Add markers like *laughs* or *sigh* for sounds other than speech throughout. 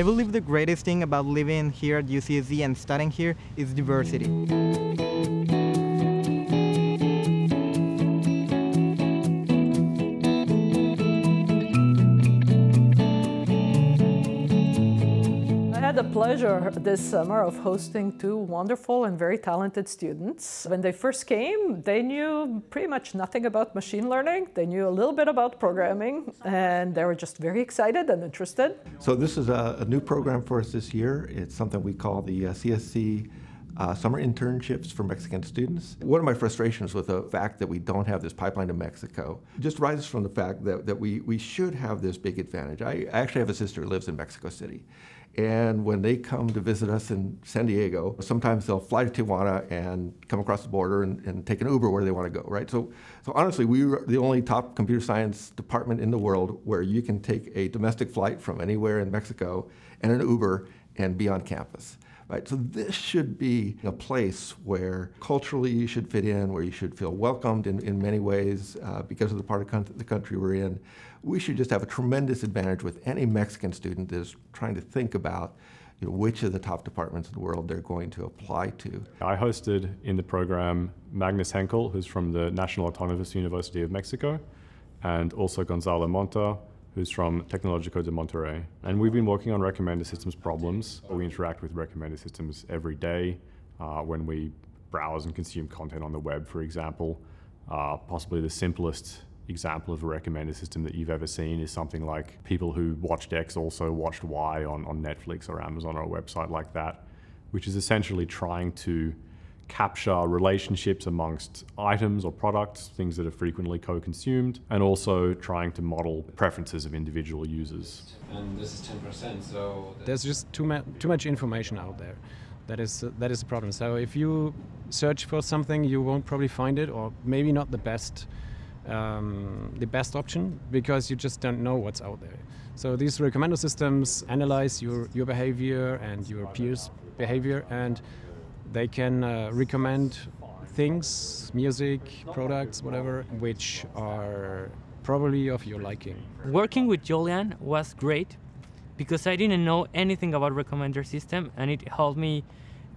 I believe the greatest thing about living here at UCSD and studying here is diversity. The pleasure this summer of hosting two wonderful and very talented students. When they first came, they knew pretty much nothing about machine learning. They knew a little bit about programming, and they were just very excited and interested. So this is a, a new program for us this year. It's something we call the uh, CSE uh, summer internships for Mexican students. One of my frustrations with the fact that we don't have this pipeline to Mexico just rises from the fact that, that we, we should have this big advantage. I, I actually have a sister who lives in Mexico City. And when they come to visit us in San Diego, sometimes they'll fly to Tijuana and come across the border and, and take an Uber where they want to go, right? So, so honestly, we are the only top computer science department in the world where you can take a domestic flight from anywhere in Mexico and an Uber and be on campus. Right, so this should be a place where culturally you should fit in, where you should feel welcomed in, in many ways uh, because of the part of the country we're in. We should just have a tremendous advantage with any Mexican student that is trying to think about you know, which of the top departments in the world they're going to apply to. I hosted in the program Magnus Henkel, who's from the National Autonomous University of Mexico, and also Gonzalo Monta, who's from Tecnológico de Monterrey. And we've been working on recommender systems problems. We interact with recommender systems every day uh, when we browse and consume content on the web, for example. Uh, possibly the simplest example of a recommender system that you've ever seen is something like people who watched X also watched Y on, on Netflix or Amazon or a website like that, which is essentially trying to capture relationships amongst items or products, things that are frequently co consumed, and also trying to model preferences of individual users. And this is 10%, so. There's just too, ma- too much information out there. That is, uh, that is the problem. So if you search for something, you won't probably find it, or maybe not the best. Um, the best option because you just don't know what's out there. So these recommender systems analyze your, your behavior and your peers' behavior and they can uh, recommend things, music, products, whatever, which are probably of your liking. Working with Julian was great because I didn't know anything about recommender system and it helped me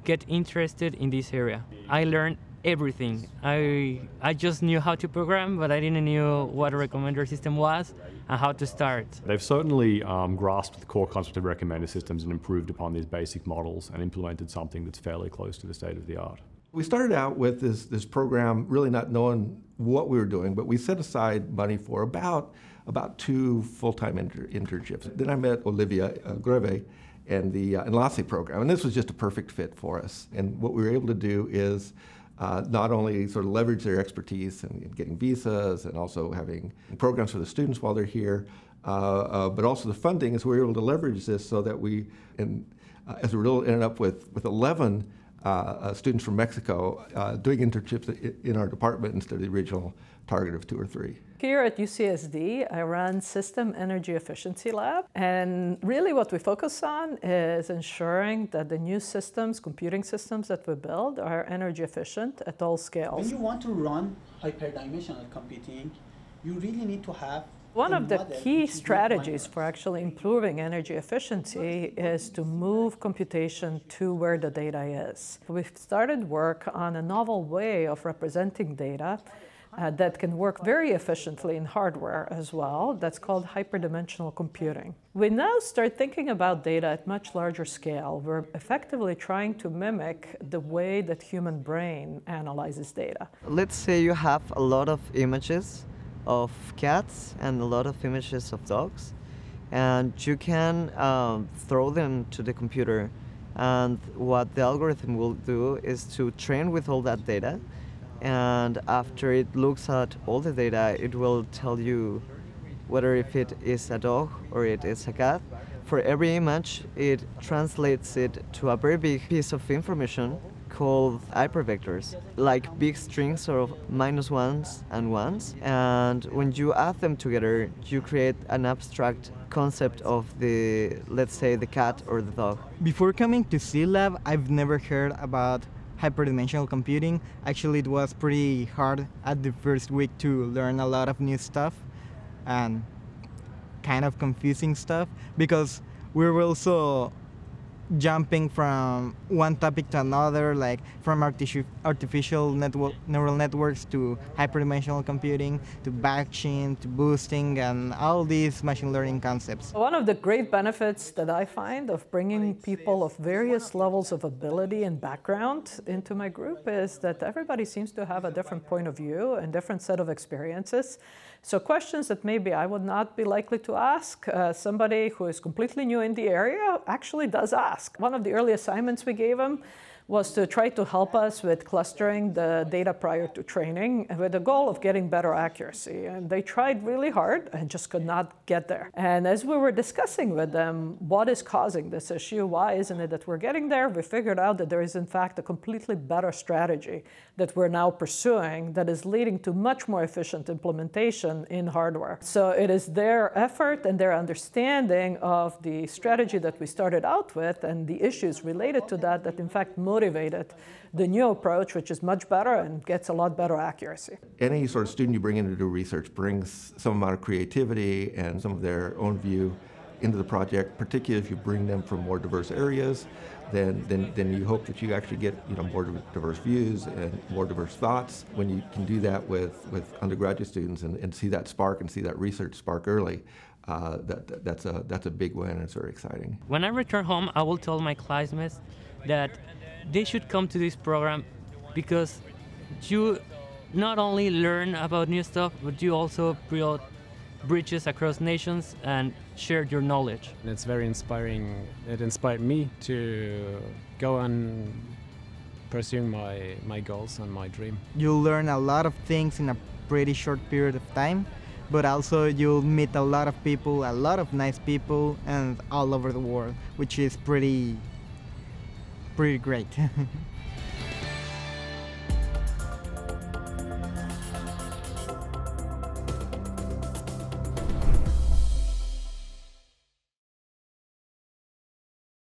get interested in this area. I learned everything. I I just knew how to program, but I didn't know what a recommender system was and how to start. They've certainly um, grasped the core concept of recommender systems and improved upon these basic models and implemented something that's fairly close to the state of the art. We started out with this, this program really not knowing what we were doing, but we set aside money for about, about two full-time inter- internships. Then I met Olivia uh, Graeve and the uh, Enlace program, and this was just a perfect fit for us. And what we were able to do is uh, not only sort of leverage their expertise in, in, getting visas and also having programs for the students while they're here, uh, uh, but also the funding is we were able to leverage this so that we, and uh, as a result, ended up with, with 11 uh, uh, students from Mexico doing internships in our department instead of the original target of two or three. Here at UCSD, I run System Energy Efficiency Lab. And really, what we focus on is ensuring that the new systems, computing systems that we build, are energy efficient at all scales. When you want to run hyperdimensional computing, you really need to have one of the key strategies for actually improving energy efficiency is to move computation to where the data is. We've started work on a novel way of representing data uh, that can work very efficiently in hardware as well. That's called hyperdimensional computing. We now start thinking about data at much larger scale. We're effectively trying to mimic the way that human brain analyzes data. Let's say you have a lot of images of cats and a lot of images of dogs, and you can um, throw them to the computer. And what the algorithm will do is to train with all that data. And after it looks at all the data it will tell you whether if it is a dog or it is a cat. For every image it translates it to a very big piece of information called hypervectors like big strings of minus ones and ones and when you add them together you create an abstract concept of the let's say the cat or the dog before coming to SEELab i've never heard about hyperdimensional computing. Actually, it was pretty hard at the first week to learn a lot of new stuff and kind of confusing stuff because we're also jumping from one topic to another, like from artifici- artificial network, neural networks to hyperdimensional computing to batching to boosting and all these machine learning concepts. One of the great benefits that I find of bringing people of various levels of ability and background into my group is that everybody seems to have a different point of view and different set of experiences. So questions that maybe I would not be likely to ask, uh, somebody who is completely new in the area actually does ask. One of the early assignments we gave him was to try to help us with clustering the data prior to training with the goal of getting better accuracy. And they tried really hard and just could not get there. And as we were discussing with them what is causing this issue, why isn't it that we're getting there, we figured out that there is, in fact, a completely better strategy that we're now pursuing that is leading to much more efficient implementation in hardware. So it is their effort and their understanding of the strategy that we started out with and the issues related to that that, in fact, motivated the new approach, which is much better and gets a lot better accuracy. Any sort of student you bring in to do research brings some amount of creativity and some of their own view into the project, particularly if you bring them from more diverse areas. Then, then, then you hope that you actually get you know more diverse views and more diverse thoughts. When you can do that with, with undergraduate students and, and see that spark and see that research spark early, uh, that, that, that's a that's a big win and it's very exciting. When I return home, I will tell my classmates that they should come to this program because you not only learn about new stuff, but you also build bridges across nations and share your knowledge. It's very inspiring. It inspired me to go and pursue my, my goals and my dream. You'll learn a lot of things in a pretty short period of time, but also you'll meet a lot of people, a lot of nice people, and all over the world, which is pretty, pretty great. *laughs*